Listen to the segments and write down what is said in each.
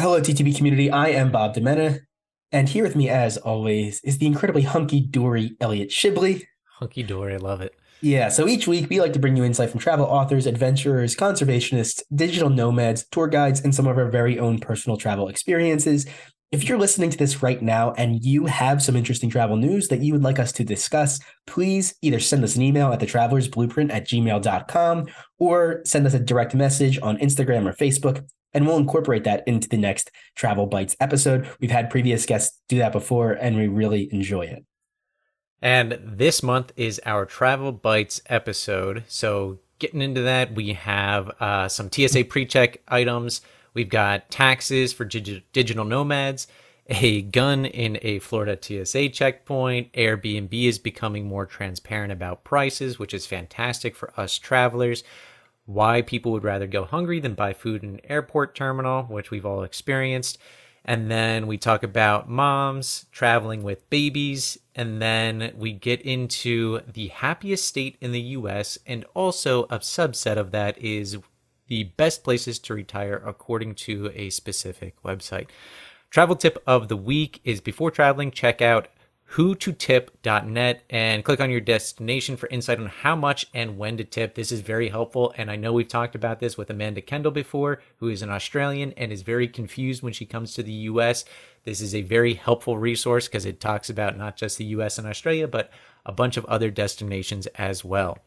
Hello, TTB community. I am Bob Demena, and here with me, as always, is the incredibly hunky dory Elliot Shibley. Hunky dory, I love it. Yeah, so each week we like to bring you insight from travel authors, adventurers, conservationists, digital nomads, tour guides, and some of our very own personal travel experiences. If you're listening to this right now and you have some interesting travel news that you would like us to discuss, please either send us an email at the travelers blueprint at gmail.com or send us a direct message on Instagram or Facebook and we'll incorporate that into the next Travel Bites episode. We've had previous guests do that before, and we really enjoy it. And this month is our Travel Bites episode. So, getting into that, we have uh, some TSA pre check items. We've got taxes for dig- digital nomads, a gun in a Florida TSA checkpoint. Airbnb is becoming more transparent about prices, which is fantastic for us travelers why people would rather go hungry than buy food in an airport terminal, which we've all experienced. And then we talk about moms traveling with babies. And then we get into the happiest state in the US. And also, a subset of that is the best places to retire according to a specific website. Travel tip of the week is before traveling, check out whototip.net and click on your destination for insight on how much and when to tip. This is very helpful. And I know we've talked about this with Amanda Kendall before, who is an Australian and is very confused when she comes to the US. This is a very helpful resource because it talks about not just the US and Australia, but a bunch of other destinations as well.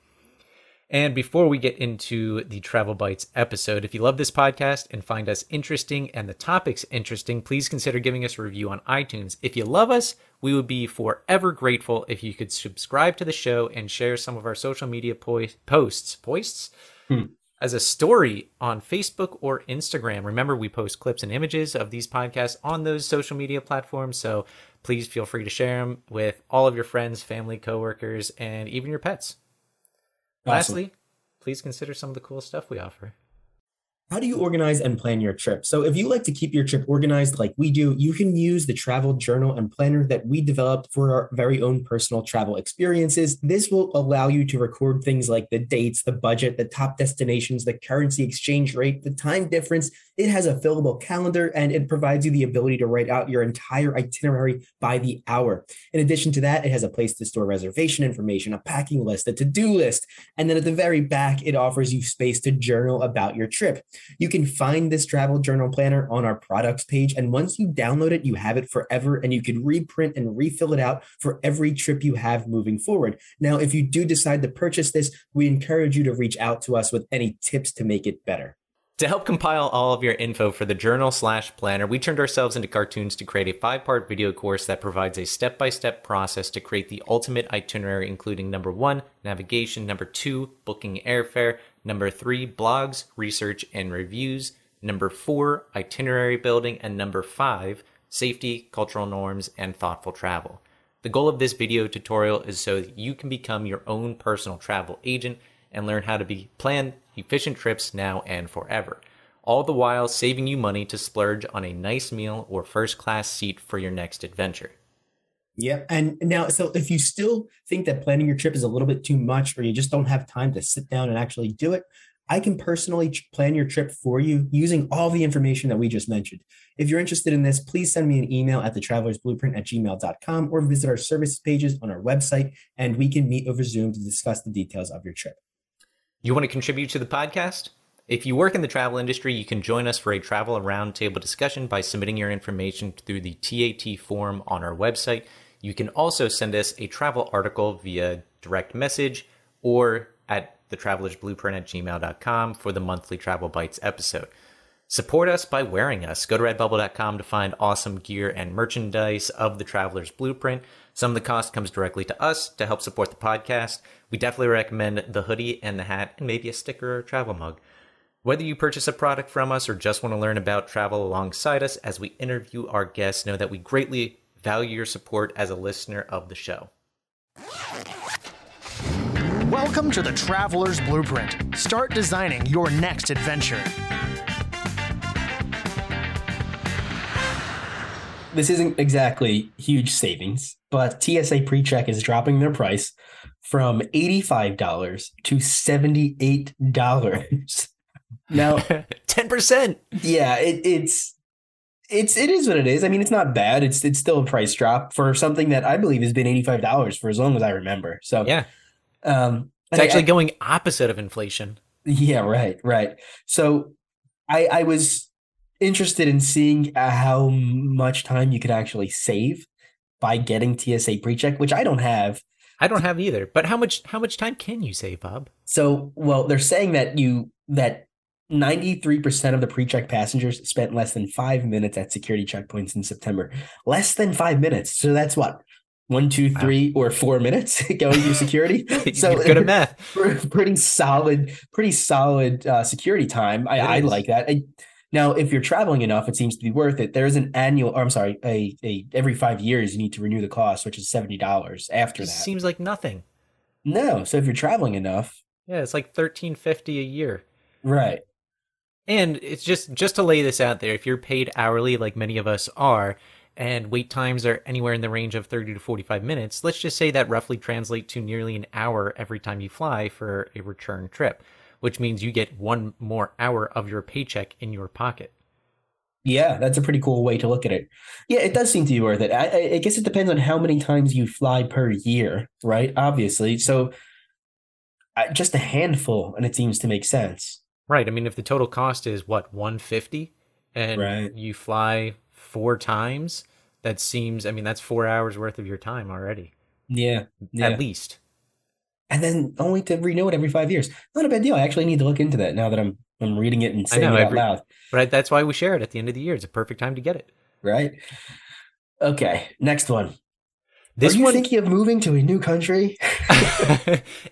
And before we get into the Travel Bites episode, if you love this podcast and find us interesting and the topics interesting, please consider giving us a review on iTunes. If you love us, we would be forever grateful if you could subscribe to the show and share some of our social media po- posts, posts hmm. as a story on Facebook or Instagram. Remember, we post clips and images of these podcasts on those social media platforms. So please feel free to share them with all of your friends, family, coworkers, and even your pets. Awesome. Lastly, please consider some of the cool stuff we offer. How do you organize and plan your trip? So, if you like to keep your trip organized like we do, you can use the travel journal and planner that we developed for our very own personal travel experiences. This will allow you to record things like the dates, the budget, the top destinations, the currency exchange rate, the time difference. It has a fillable calendar and it provides you the ability to write out your entire itinerary by the hour. In addition to that, it has a place to store reservation information, a packing list, a to do list, and then at the very back, it offers you space to journal about your trip. You can find this travel journal planner on our products page. And once you download it, you have it forever and you can reprint and refill it out for every trip you have moving forward. Now, if you do decide to purchase this, we encourage you to reach out to us with any tips to make it better. To help compile all of your info for the journal slash planner, we turned ourselves into cartoons to create a five part video course that provides a step by step process to create the ultimate itinerary, including number one, navigation, number two, booking airfare, Number three, blogs, research, and reviews. Number four, itinerary building. And number five, safety, cultural norms, and thoughtful travel. The goal of this video tutorial is so that you can become your own personal travel agent and learn how to be plan efficient trips now and forever. All the while saving you money to splurge on a nice meal or first class seat for your next adventure. Yeah. And now, so if you still think that planning your trip is a little bit too much, or you just don't have time to sit down and actually do it, I can personally plan your trip for you using all the information that we just mentioned. If you're interested in this, please send me an email at thetravelersblueprint at gmail.com or visit our services pages on our website, and we can meet over Zoom to discuss the details of your trip. You want to contribute to the podcast? If you work in the travel industry, you can join us for a travel roundtable discussion by submitting your information through the TAT form on our website. You can also send us a travel article via direct message or at thetravelersblueprint at gmail.com for the monthly Travel Bites episode. Support us by wearing us. Go to redbubble.com to find awesome gear and merchandise of the Traveler's Blueprint. Some of the cost comes directly to us to help support the podcast. We definitely recommend the hoodie and the hat and maybe a sticker or a travel mug. Whether you purchase a product from us or just want to learn about travel alongside us as we interview our guests, know that we greatly value your support as a listener of the show. Welcome to the Traveler's Blueprint. Start designing your next adventure. This isn't exactly huge savings, but TSA PreCheck is dropping their price from $85 to $78. Now, 10%. Yeah, it, it's it's it is what it is. I mean, it's not bad. It's it's still a price drop for something that I believe has been eighty five dollars for as long as I remember. So Yeah. um, It's actually I- going opposite of inflation. Yeah, right, right. So I I was interested in seeing how much time you could actually save by getting TSA pre-check, which I don't have. I don't have either. But how much how much time can you save, Bob? So, well, they're saying that you that 93% of the pre-check passengers spent less than 5 minutes at security checkpoints in September. Less than 5 minutes. So that's what? One, two, three, Wow. or four minutes going through security. so good at math. pretty solid, pretty solid uh, security time. I, I like that. I, now, if you're traveling enough, it seems to be worth it. There is an annual, or I'm sorry, a, a every five years you need to renew the cost, which is seventy dollars after that. Seems like nothing. no, so if you're traveling enough, Yeah, it's like thirteen fifty a year. right? And it's just just to lay this out there, if you're paid hourly like many of us are, and wait times are anywhere in the range of 30 to 45 minutes, let's just say that roughly translate to nearly an hour every time you fly for a return trip, which means you get one more hour of your paycheck in your pocket. Yeah, that's a pretty cool way to look at it. Yeah, it does seem to be worth it. I, I- guess it depends on how many times you fly per year, right? Obviously, so just a handful, and it seems to make sense. Right. I mean, if the total cost is what 150 and Right. you fly four times, that seems I mean, that's 4 hours worth of your time already. Yeah, yeah. At least. and then only to renew it every five years. Not a bad deal. I actually need to look into that now that I'm I'm reading it and I saying know, it out every- loud. But that's why we share it at the end of the year. It's a perfect time to get it. Right? Okay, next one. This Are you one thinking of moving to a new country?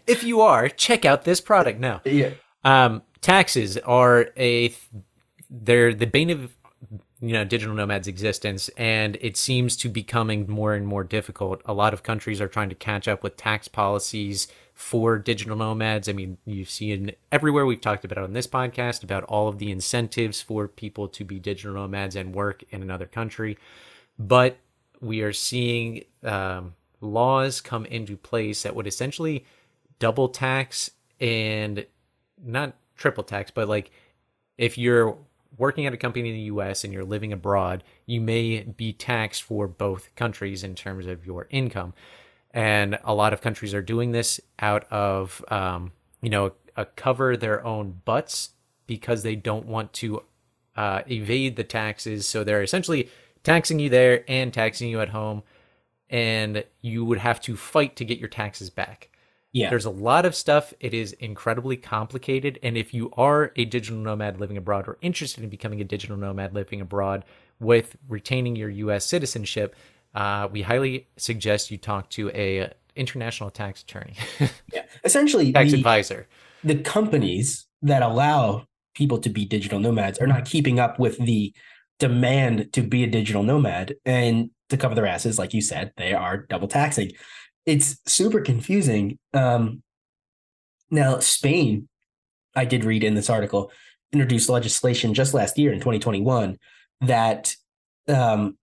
if you are, check out this product now. yeah. Um, taxes are a they're the bane of you know digital nomads existence and it seems to be becoming more and more difficult. A lot of countries are trying to catch up with tax policies for digital nomads. I mean you've seen everywhere we've talked about on this podcast about all of the incentives for people to be digital nomads and work in another country. But we are seeing um, laws come into place that would essentially double tax and not triple tax, but like if you're working at a company in the US and you're living abroad, you may be taxed for both countries in terms of your income. And a lot of countries are doing this out of, um, you know, a cover their own butts because they don't want to uh, evade the taxes. So they're essentially taxing you there and taxing you at home. And you would have to fight to get your taxes back. Yeah. There's a lot of stuff. It is incredibly complicated. And if you are a digital nomad living abroad or interested in becoming a digital nomad living abroad with retaining your US citizenship, uh, we highly suggest you talk to a international tax attorney, yeah. Essentially, tax the, advisor. the companies that allow people to be digital nomads are not keeping up with the demand to be a digital nomad and to cover their asses like you said they are double taxing it's super confusing um now spain i did read in this article introduced legislation just last year in 2021 that um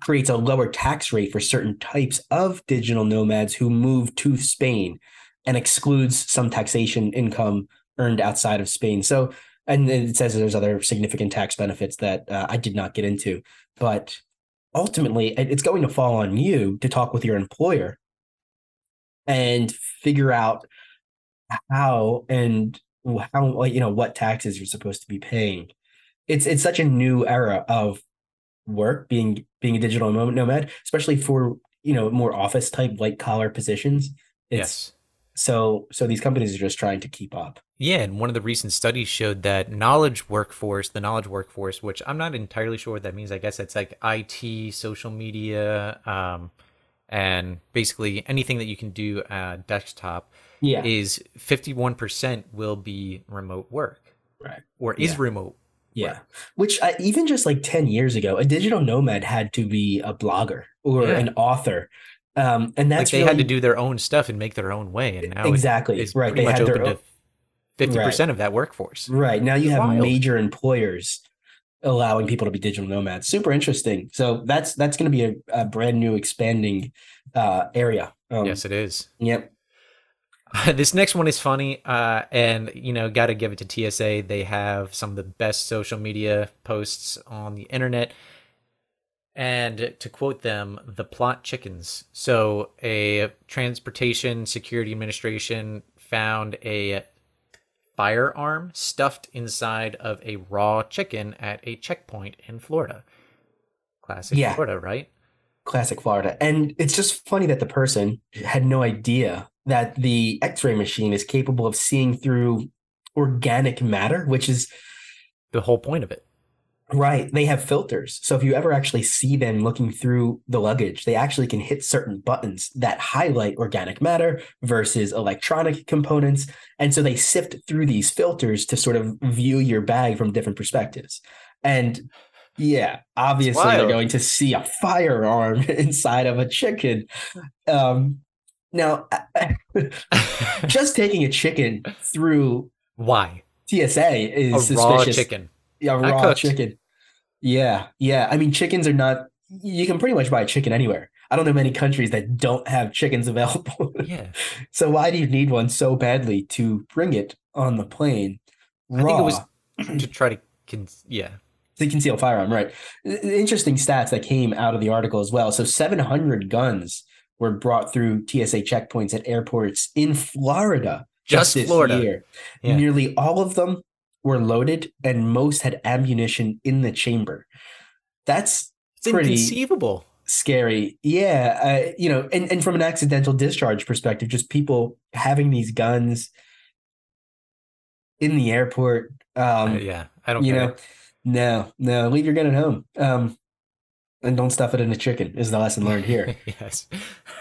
creates a lower tax rate for certain types of digital nomads who move to spain and excludes some taxation income earned outside of Spain. So, and it says there's other significant tax benefits that uh, I did not get into, but ultimately it's going to fall on you to talk with your employer and figure out how and how you know what taxes you're supposed to be paying. It's it's such a new era of work being being a digital nomad, especially for you know more office type white collar positions. It's, yes. So so these companies are just trying to keep up. Yeah, and one of the recent studies showed that knowledge workforce, the knowledge workforce, which I'm not entirely sure what that means. I guess it's like IT, social media, um, and basically anything that you can do uh, desktop Yeah. is 51% will be remote work right. or is Yeah. remote. Yeah. Which I, even just like 10 years ago, a digital nomad had to be a blogger or Yeah. an author. Um, and Like that's they had to do their own stuff and make their own way, and now exactly it is right. They much had open to 50% of that workforce. right. Now you have Wild. major employers allowing people to be digital nomads. Super interesting. So that's that's going to be a, a brand new expanding uh, area. Um, yes, it is. Yep. this next one is funny, uh, and you know, got to give it to TSA. They have some of the best social media posts on the internet. And to quote them, the plot chickens. So, a Transportation Security Administration found a firearm stuffed inside of a raw chicken at a checkpoint in Florida. Classic Yeah. Florida, right? Classic Florida. And it's just funny that the person had no idea that the x ray machine is capable of seeing through organic matter, which is The whole point of it. Right. They have filters. So if you ever actually see them looking through the luggage, they actually can hit certain buttons that highlight organic matter versus electronic components. And so they sift through these filters to sort of view your bag from different perspectives. And yeah, obviously they're going to see a firearm inside of a chicken. Um, now, just taking a chicken through Why? TSA is A suspicious. raw chicken. Yeah, raw chicken. Yeah, yeah. I mean, chickens are not. You can pretty much buy a chicken anywhere. I don't know many countries that don't have chickens available. Yeah. so why do you need one so badly to bring it on the plane? Raw I think it was to try to, con- yeah. to conceal firearm, right? Interesting stats that came out of the article as well. So 700 guns were brought through TSA checkpoints at airports in Florida Just this Florida. year. Yeah. Nearly all of them were loaded, and most had ammunition in the chamber. That's It's pretty- inconceivable. scary. Yeah, uh, you know, and, and from an accidental discharge perspective, just people having these guns in the airport. Um, Uh, yeah. I don't you get know, no, no, leave your gun at home. Um, and don't stuff it in a chicken is the lesson learned here. yes.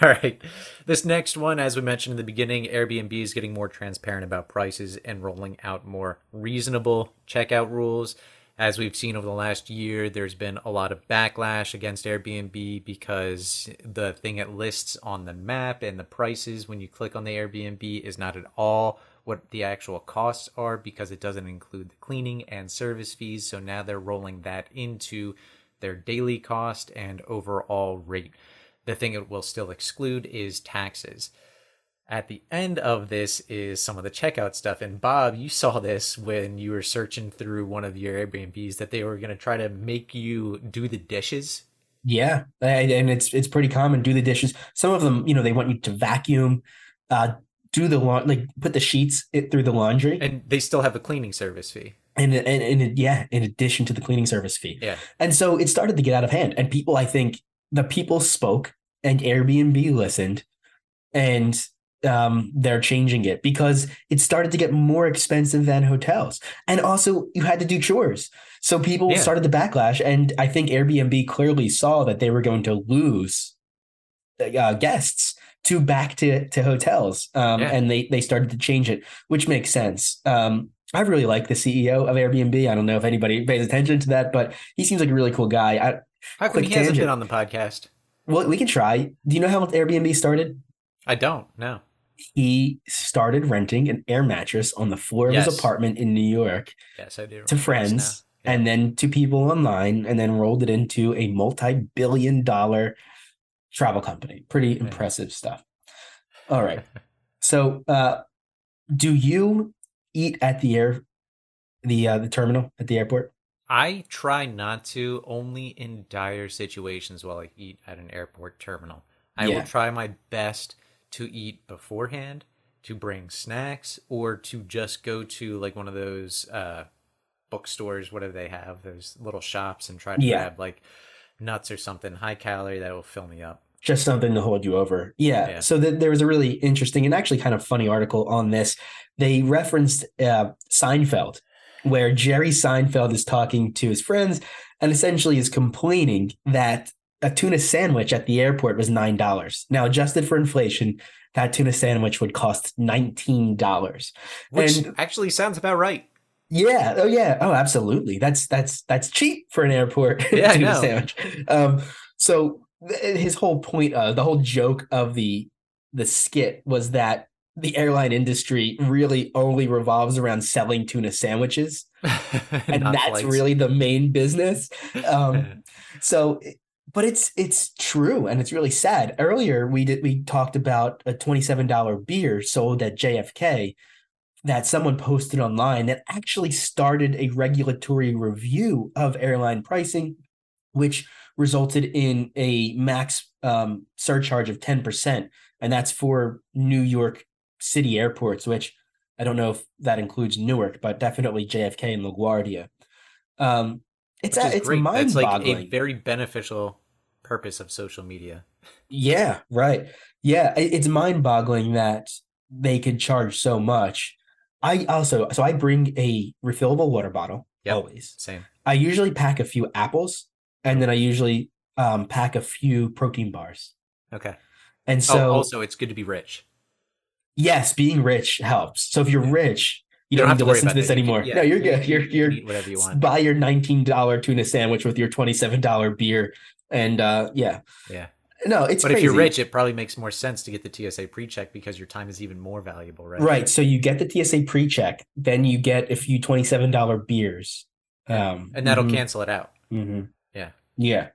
All right. This next one, as we mentioned in the beginning, Airbnb is getting more transparent about prices and rolling out more reasonable checkout rules. As we've seen over the last year, there's been a lot of backlash against Airbnb because the thing it lists on the map and the prices when you click on the Airbnb is not at all what the actual costs are because it doesn't include the cleaning and service fees. So now they're rolling that into their daily cost and overall rate. The thing it will still exclude is taxes. At the end of this is some of the checkout stuff. And Bob, you saw this when you were searching through one of your Airbnbs that they were going to try to make you do the dishes. Yeah, and it's it's pretty common. Do the dishes. Some of them, you know, they want you to vacuum, uh, do the laun like put the sheets it through the laundry, And they still have a cleaning service fee. And and, and yeah, in addition to the cleaning service fee. Yeah. And so it started to get out of hand. And people, I think, the people spoke, and Airbnb listened, and um, they're changing it because it started to get more expensive than hotels. And also, you had to do chores. So people Yeah. started the backlash. And I think Airbnb clearly saw that they were going to lose uh, guests to back to, to hotels. Um, Yeah. And they, they started to change it, which makes sense. Um, I really like the CEO of Airbnb. I don't know if anybody pays attention to that, but he seems like a really cool guy. I, How come he hasn't been on the podcast? well, we can try. Do you know how Airbnb started? I don't. No. He started renting an air mattress on the floor of Yes. his apartment in New York Yes, I do. to friends now. and then to people online and then rolled it into a multi-billion dollar travel company. Pretty impressive stuff. All right. So, uh, do you eat at the air, the uh, the terminal at the airport? I try not to, only in dire situations while I eat at an airport terminal. I Yeah. will try my best to eat beforehand, to bring snacks, or to just go to like one of those uh, bookstores, whatever they have, those little shops, and try to Yeah. grab like nuts or something high calorie that will fill me up. Just something to hold you over. Yeah. Yeah. So th- there was a really interesting and actually kind of funny article on this. They referenced uh, Seinfeld, where Jerry Seinfeld is talking to his friends and essentially is complaining that a tuna sandwich at the airport was nine dollars. Now, adjusted for inflation, that tuna sandwich would cost nineteen dollars. Which And- actually sounds about right. Yeah. Oh, yeah. Oh, absolutely. That's that's that's cheap for an airport Yeah, tuna sandwich. Um, so his whole point, uh, the whole joke of the the skit was that the airline industry really only revolves around selling tuna sandwiches, and that's flights. really the main business. Um, so but it's it's true and it's really sad. Earlier we did we talked about a $27 beer sold at JFK that someone posted online that actually started a regulatory review of airline pricing, which resulted in a max um, surcharge of 10%. And that's for New York City airports, which I don't know if that includes Newark, but definitely JFK and LaGuardia. Um, it's a, it's mind That's like a very beneficial purpose of social media. Yeah, right. Yeah, it's mind boggling that they could charge so much I also so I bring a refillable water bottle yep, always. Same. I usually pack a few apples and then I usually um, pack a few protein bars. Okay. And oh, so oh, also it's good to be rich. Yes, being rich helps. So if you're rich, you, you don't, don't, have to, to listen to this anymore. Yeah, no, you're good. You're you're you whatever you want. Buy your nineteen dollar tuna sandwich with your twenty seven dollar beer, and uh, yeah, yeah. No, it's but crazy. if you're rich, it probably makes more sense to get the TSA pre-check because your time is even more valuable, right? Right. So you get the TSA pre-check, then you get a few twenty-seven dollar beers, um, and that'll mm-hmm. cancel it out. Mm-hmm. Yeah. Yeah.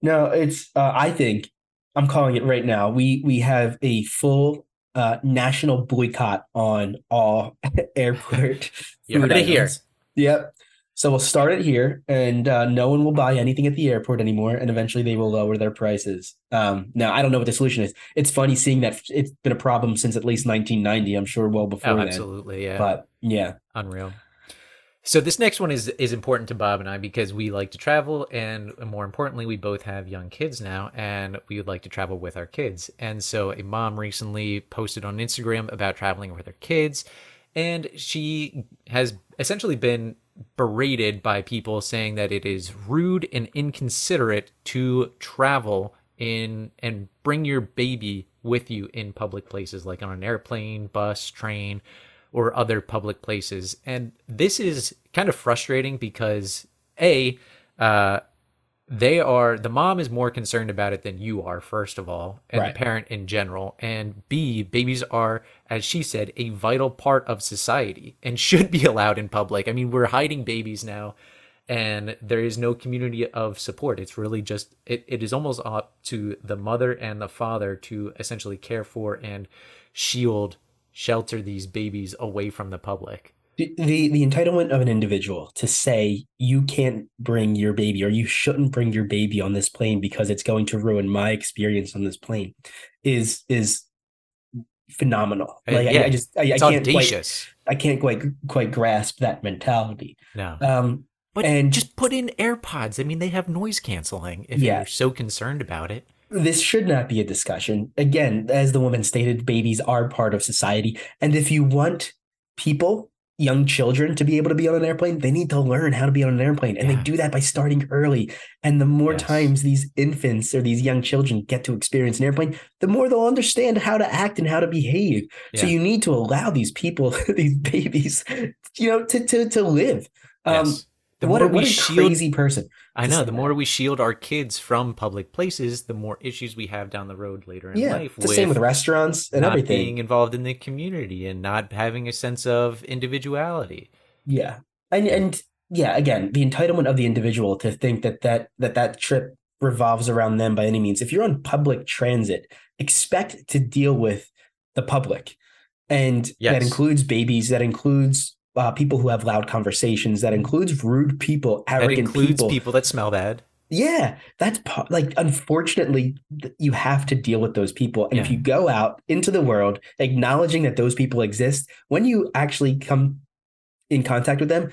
No, it's. Uh, I think I'm calling it right now. We we have a full uh, national boycott on all airport. you heard it here. Yep. So we'll start it here, and uh, no one will buy anything at the airport anymore, and eventually they will lower their prices. Um, now I don't know what the solution is. It's funny seeing that it's been a problem since at least 1990. I'm sure well before. Oh, absolutely, then. yeah. But yeah, unreal. So this next one is is important to Bob and I because we like to travel, and more importantly, we both have young kids now, and we would like to travel with our kids. And so a mom recently posted on Instagram about traveling with her kids, and she has essentially been berated by people saying that it is rude and inconsiderate to travel in and bring your baby with you in public places like on an airplane, bus, train, or other public places. And this is kind of frustrating because a uh, they are the mom is more concerned about it than you are first of all and right. the parent in general and b babies are as she said a vital part of society and should be allowed in public i mean we're hiding babies now and there is no community of support it's really just it, it is almost up to the mother and the father to essentially care for and shield shelter these babies away from the public the, the entitlement of an individual to say you can't bring your baby or you shouldn't bring your baby on this plane because it's going to ruin my experience on this plane is is phenomenal. Uh, like yeah, I, I, just I, I can't audacious. Quite, I can't quite quite grasp that mentality. No. Um but and just put in AirPods. I mean, they have noise canceling if yeah. you're so concerned about it. This should not be a discussion. Again, as the woman stated, babies are part of society. And if you want people young children to be able to be on an airplane, they need to learn how to be on an airplane. And yeah. they do that by starting early. And the more yes. times these infants or these young children get to experience an airplane, the more they'll understand how to act and how to behave. Yeah. So you need to allow these people, these babies, you know, to to to live. Um, yes. The what, a, what a shield, crazy person. I know. The that. more we shield our kids from public places, the more issues we have down the road later in yeah, life. the same with restaurants and not everything. Being involved in the community and not having a sense of individuality. Yeah, and and yeah, again, the entitlement of the individual to think that that that that trip revolves around them by any means. If you're on public transit, expect to deal with the public, and yes. that includes babies. That includes uh, people who have loud conversations. That includes rude people, arrogant that includes people. people that smell bad. Yeah, that's like unfortunately you have to deal with those people. And yeah. if you go out into the world acknowledging that those people exist, when you actually come in contact with them,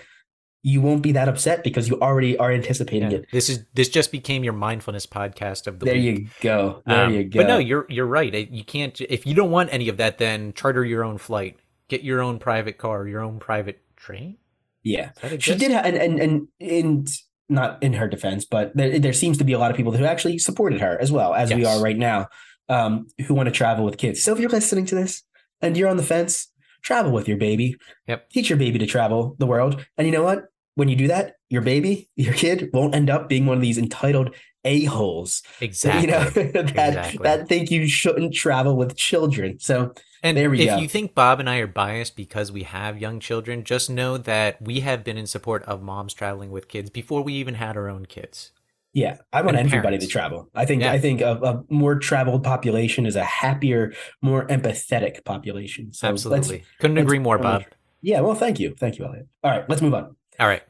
you won't be that upset because you already are anticipating yeah. it. This is this just became your mindfulness podcast of the there week. you go. There um, you go. But no, you're you're right. You can't if you don't want any of that, then charter your own flight get your own private car, your own private train. Yeah, she did, and and and and not in her defense, but there, there seems to be a lot of people who actually supported her as well as yes. we are right now, um, who want to travel with kids. So if you're listening to this and you're on the fence, travel with your baby. Yep. Teach your baby to travel the world, and you know what? When you do that, your baby, your kid won't end up being one of these entitled a holes. Exactly. you know that exactly. that think you shouldn't travel with children. So and there we if go. you think Bob and I are biased because we have young children, just know that we have been in support of moms traveling with kids before we even had our own kids. Yeah, I want everybody parents. to travel. I think Yeah. I think a, a more traveled population is a happier, more empathetic population. So let's- Absolutely. Couldn't let's- agree more, Bob. yeah, well, thank you, thank you, Elliot. All right, let's move on. All right.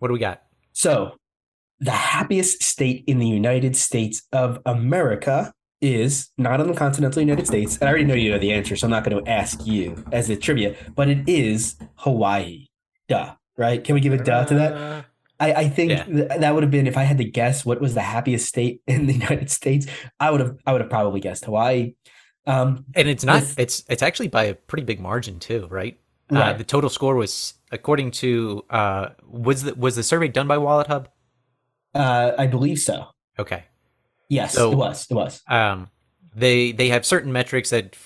What do we got? So, the happiest state in the United States of America is not on the continental United States. And I already know you know the answer, so I'm not going to ask you as a trivia, but it is Hawaii. Duh. Right? Can we give a duh to that? Uh, I, I think Yeah. th- that would have been if I had to guess what was the happiest state in the United States. I would have I would have probably guessed Hawaii. Um, and it's not. With- It's it's actually by a pretty big margin too, right? Uh, Right. the total score was according to uh was the was the survey done by Wallet Hub? uh, I believe so. Okay. Yes, So- it was. It was. um, they they have certain metrics that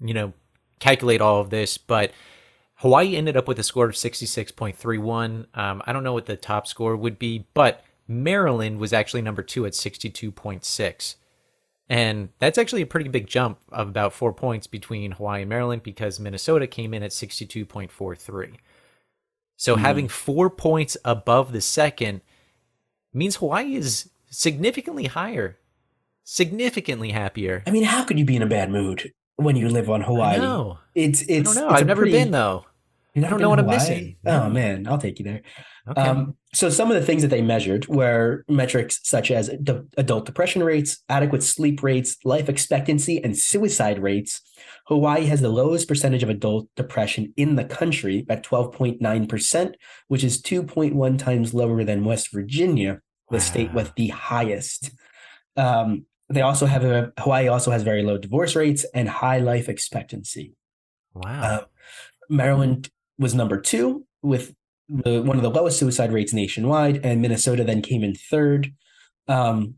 you know calculate all of this, but Hawaii ended up with a score of sixty six point three one. Um, I don't know what the top score would be, but Maryland was actually number two at sixty two point six. And that's actually a pretty big jump of about four points between Hawaii and Maryland because Minnesota came in at 62.43. So Hmm. having four points above the second means Hawaii is significantly higher, significantly happier. I mean, how could you be in a bad mood when you live on Hawaii? No, It's it's. I don't know. it's I've never pretty- been though. I don't know what to I'm Hawaii? missing. Oh man, I'll take you there. Okay. Um, so some of the things that they measured were metrics such as d- adult depression rates, adequate sleep rates, life expectancy, and suicide rates. Hawaii has the lowest percentage of adult depression in the country at 12.9%, which is 2.1 times lower than West Virginia, the state with the highest. Um, they also have a Hawaii also has very low divorce rates and high life expectancy. wow. Uh, Maryland was number two with the, one of the lowest suicide rates nationwide, and Minnesota then came in third. Um,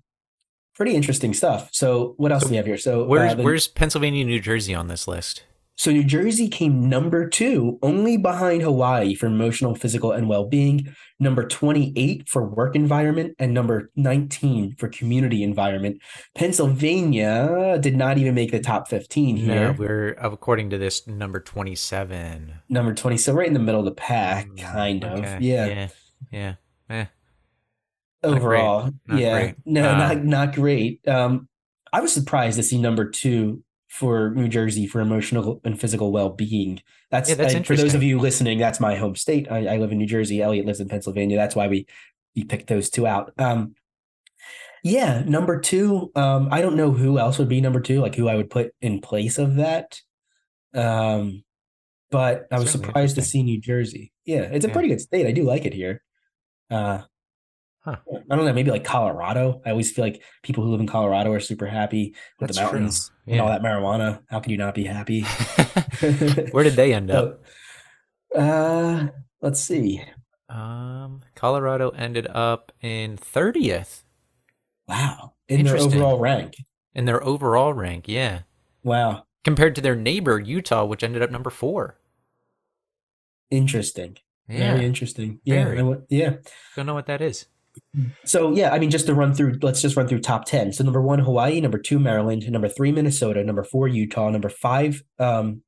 pretty interesting stuff. So, what else So do we have here? So, where's uh, the- where's Pennsylvania, New Jersey on this list? So New Jersey came number two, only behind Hawaii for emotional, physical, and well-being. Number twenty-eight for work environment, and number nineteen for community environment. Pennsylvania did not even make the top fifteen No, here. we're according to this number twenty-seven. number twenty, so right in the middle of the pack, Mm, kind of. okay, Yeah. yeah, yeah. Eh. Not overall. Not yeah, great. no, Uh, not not great. Um, I was surprised to see number two for New Jersey for emotional and physical well being. That's, Yeah, that's for those of you listening. That's my home state. I, I live in New Jersey. Elliot lives in Pennsylvania. That's why we we picked those two out. Um, yeah, number two. Um, I don't know who else would be number two. Like who I would put in place of that. Um, but I was Certainly surprised to see New Jersey. Yeah, it's a Yeah. pretty good state. I do like it here. Uh, Huh. I don't know, maybe like Colorado. I always feel like people who live in Colorado are super happy with That's the mountains and all that marijuana. How can you not be happy? Where did they end up? Uh, let's see. Um, Colorado ended up in thirtieth Wow, in their overall rank. in their overall rank. Yeah, Wow, compared to their neighbor Utah, which ended up number four. interesting. Yeah, Very interesting. Yeah, Very. Yeah. don't know what that is. So yeah, I mean, just to run through, let's just run through top ten. So number one, Hawaii. Number two, Maryland. Number three, Minnesota. Number four, Utah. Number five, um,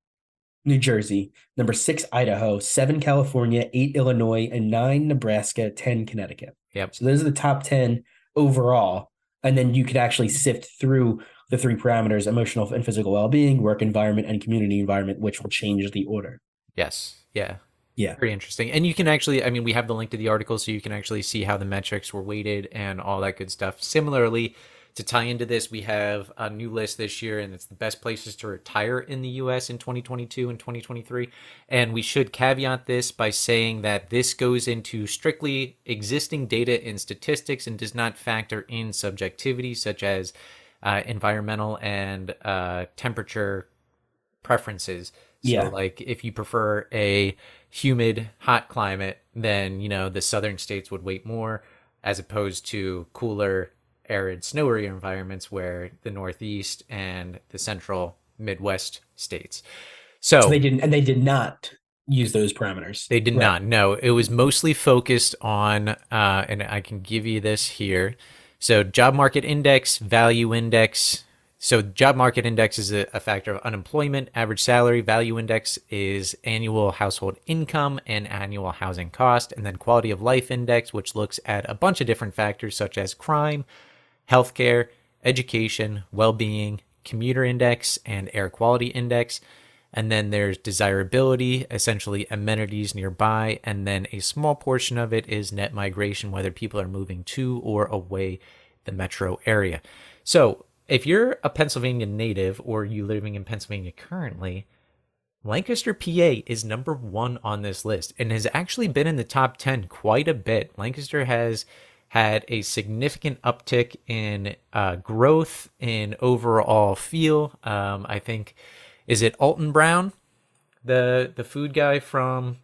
New Jersey. Number six, Idaho. Seven, California. Eight, Illinois, and nine, Nebraska. Ten, Connecticut. Yep. So those are the top ten overall, and then you could actually sift through the three parameters: emotional and physical well-being, work environment, and community environment, which will change the order. Yes. Yeah. Yeah. Very interesting. And you can actually, I mean, we have the link to the article so you can actually see how the metrics were weighted and all that good stuff. Similarly, to tie into this, we have a new list this year, and it's the best places to retire in the US in 2022 and 2023. And we should caveat this by saying that this goes into strictly existing data and statistics and does not factor in subjectivity such as uh, environmental and uh, temperature preferences. So Yeah. like if you prefer a humid, hot climate, then you know the southern states would wait more as opposed to cooler, arid, snowy environments where the northeast and the central Midwest states. So, So they didn't, and they did not use those parameters. they did Right. not. No, it was mostly focused on, uh, and I can give you this here. So, job market index, value index, So job market index is a, a, factor of unemployment, average salary, value index is annual household income and annual housing cost, and then quality of life index, which looks at a bunch of different factors such as crime, healthcare, education, well-being, commuter index, and air quality index. And then there's desirability, essentially amenities nearby. And then a small portion of it is net migration, whether people are moving to or away the metro area. So if you're a Pennsylvania native or you living in Pennsylvania currently, Lancaster, PA is number one on this list and has actually been in the top 10 quite a bit. Lancaster has had a significant uptick in uh, growth in overall feel. Um, I think is it Alton Brown, the the food guy from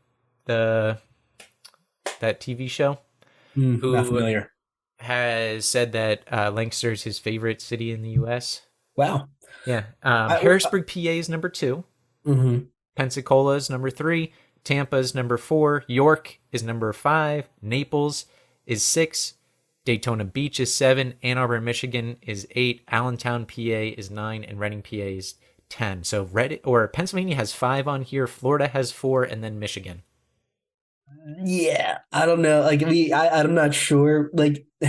the that TV show? Mm, who not familiar. Has said that uh, Lancaster is his favorite city in the U.S. Wow. Yeah. Um, I, Harrisburg, PA is number 2 mm-hmm. Pensacola is number three. Tampa is number four. York is number five. Naples is six. Daytona Beach is seven. Ann Arbor, Michigan is eight. Allentown, PA is nine. And Reading, PA is 10. So Red or Pennsylvania has five on here, Florida has four, and then Michigan. Yeah, I don't know. Like we, I, I'm not sure. Like,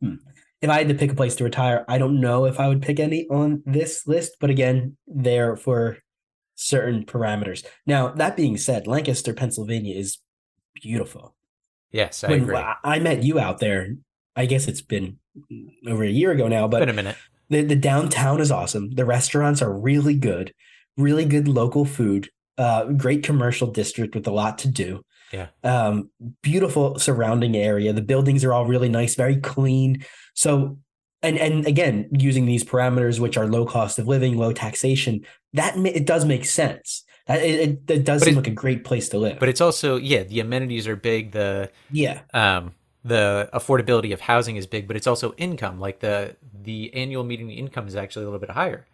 hmm. if I had to pick a place to retire, I don't know if I would pick any on this list. But again, they're for certain parameters. Now, that being said, Lancaster, Pennsylvania is beautiful. Yes, I when agree. I met you out there. I guess it's been over a year ago now, but been a minute. The, the downtown is awesome. The restaurants are really good, really good local food, uh, great commercial district with a lot to do. Yeah. Um, beautiful surrounding area. The buildings are all really nice, very clean. So, and and again, using these parameters, which are low cost of living, low taxation, that it does make sense. It, it, it does but seem it, like a great place to live. But it's also yeah, the amenities are big. The yeah, um, the affordability of housing is big, but it's also income. Like the the annual median income is actually a little bit higher.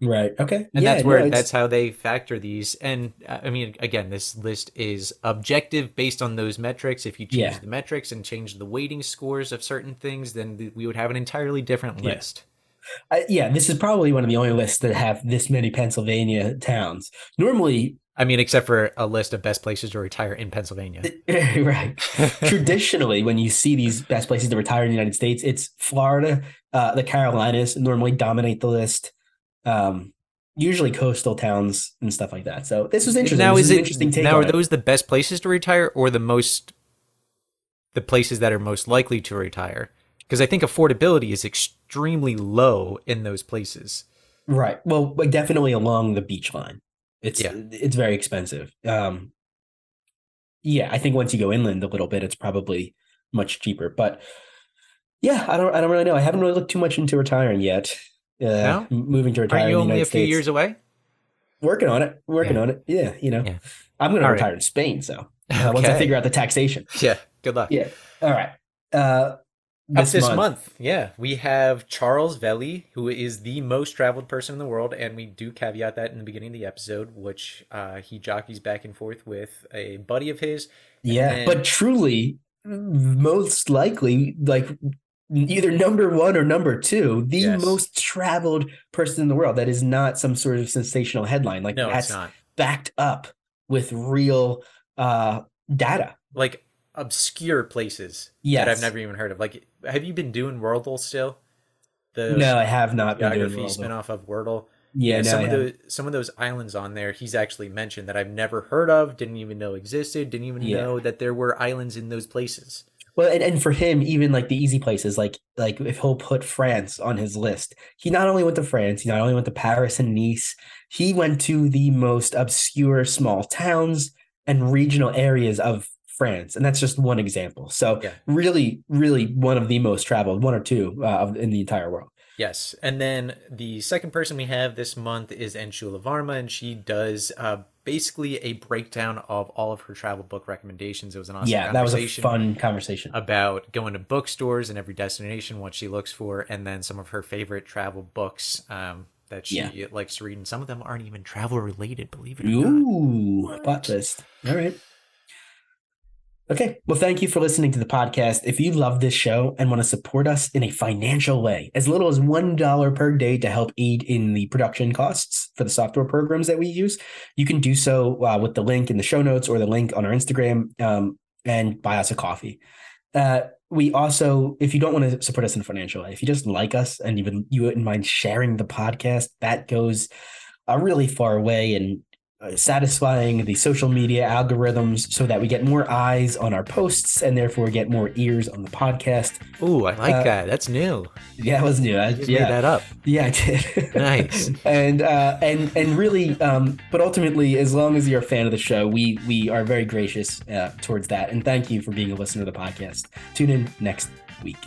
Right. Okay. And yeah, that's where no, that's how they factor these. And uh, I mean, again, this list is objective based on those metrics. If you change yeah. the metrics and change the weighting scores of certain things, then we would have an entirely different list. Yeah. Uh, yeah, this is probably one of the only lists that have this many Pennsylvania towns. Normally, I mean, except for a list of best places to retire in Pennsylvania. right. Traditionally, when you see these best places to retire in the United States, it's Florida, uh, the Carolinas normally dominate the list. Um, usually coastal towns and stuff like that. So this was interesting. Now, this is, it interesting take now? Are those the best places to retire, or the most the places that are most likely to retire? Because I think affordability is extremely low in those places. Right. Well, definitely along the beach line. It's yeah. it's very expensive. Um, yeah, I think once you go inland a little bit, it's probably much cheaper. But yeah, I don't I don't really know. I haven't really looked too much into retiring yet. Uh, no? moving to retire. Are you only a few years away? Working on it. Working yeah. on it. Yeah, you know, yeah. I'm going to retire right. in Spain. So uh, okay. once I figure out the taxation. Yeah. Good luck. Yeah. All right. Uh, this, this month. month. Yeah, we have Charles Veley, who is the most traveled person in the world, and we do caveat that in the beginning of the episode, which uh, he jockeys back and forth with a buddy of his. Yeah, and... but truly, most likely, like either number one or number two, the yes. most traveled person in the world. That is not some sort of sensational headline. Like no, that's backed up with real uh, data. Like obscure places yes. that I've never even heard of. Like, have you been doing Wordle still? The no, I have not been doing Wordle. spinoff of Wordle. Yeah, no, some of those some of those islands on there, he's actually mentioned that I've never heard of, didn't even know existed, didn't even yeah. know that there were islands in those places. Well, and, and for him, even like the easy places, like like if he'll put France on his list, he not only went to France, he not only went to Paris and Nice, he went to the most obscure small towns and regional areas of France, and that's just one example. So yeah. really, really one of the most traveled, one or two uh, in the entire world. Yes, and then the second person we have this month is Anshula Varma, and she does uh, basically a breakdown of all of her travel book recommendations. It was an awesome yeah, that was a fun conversation about going to bookstores and every destination, what she looks for, and then some of her favorite travel books. Um, that she yeah. likes to read, and some of them aren't even travel related. Believe it or Ooh, not. Ooh, plot twist! All right. Okay. Well, thank you for listening to the podcast. If you love this show and want to support us in a financial way, as little as $1 per day to help aid in the production costs for the software programs that we use, you can do so uh, with the link in the show notes or the link on our Instagram um, and buy us a coffee. Uh, we also, if you don't want to support us in financial way, if you just like us and even you wouldn't mind sharing the podcast, that goes a really far way and uh, satisfying the social media algorithms so that we get more eyes on our posts and therefore get more ears on the podcast. Ooh, I like uh, that. That's new. Yeah, it was new. I, yeah. made that up. Yeah, I did. nice. and uh, and and really, um, but ultimately, as long as you're a fan of the show, we we are very gracious uh, towards that. And thank you for being a listener to the podcast. Tune in next week.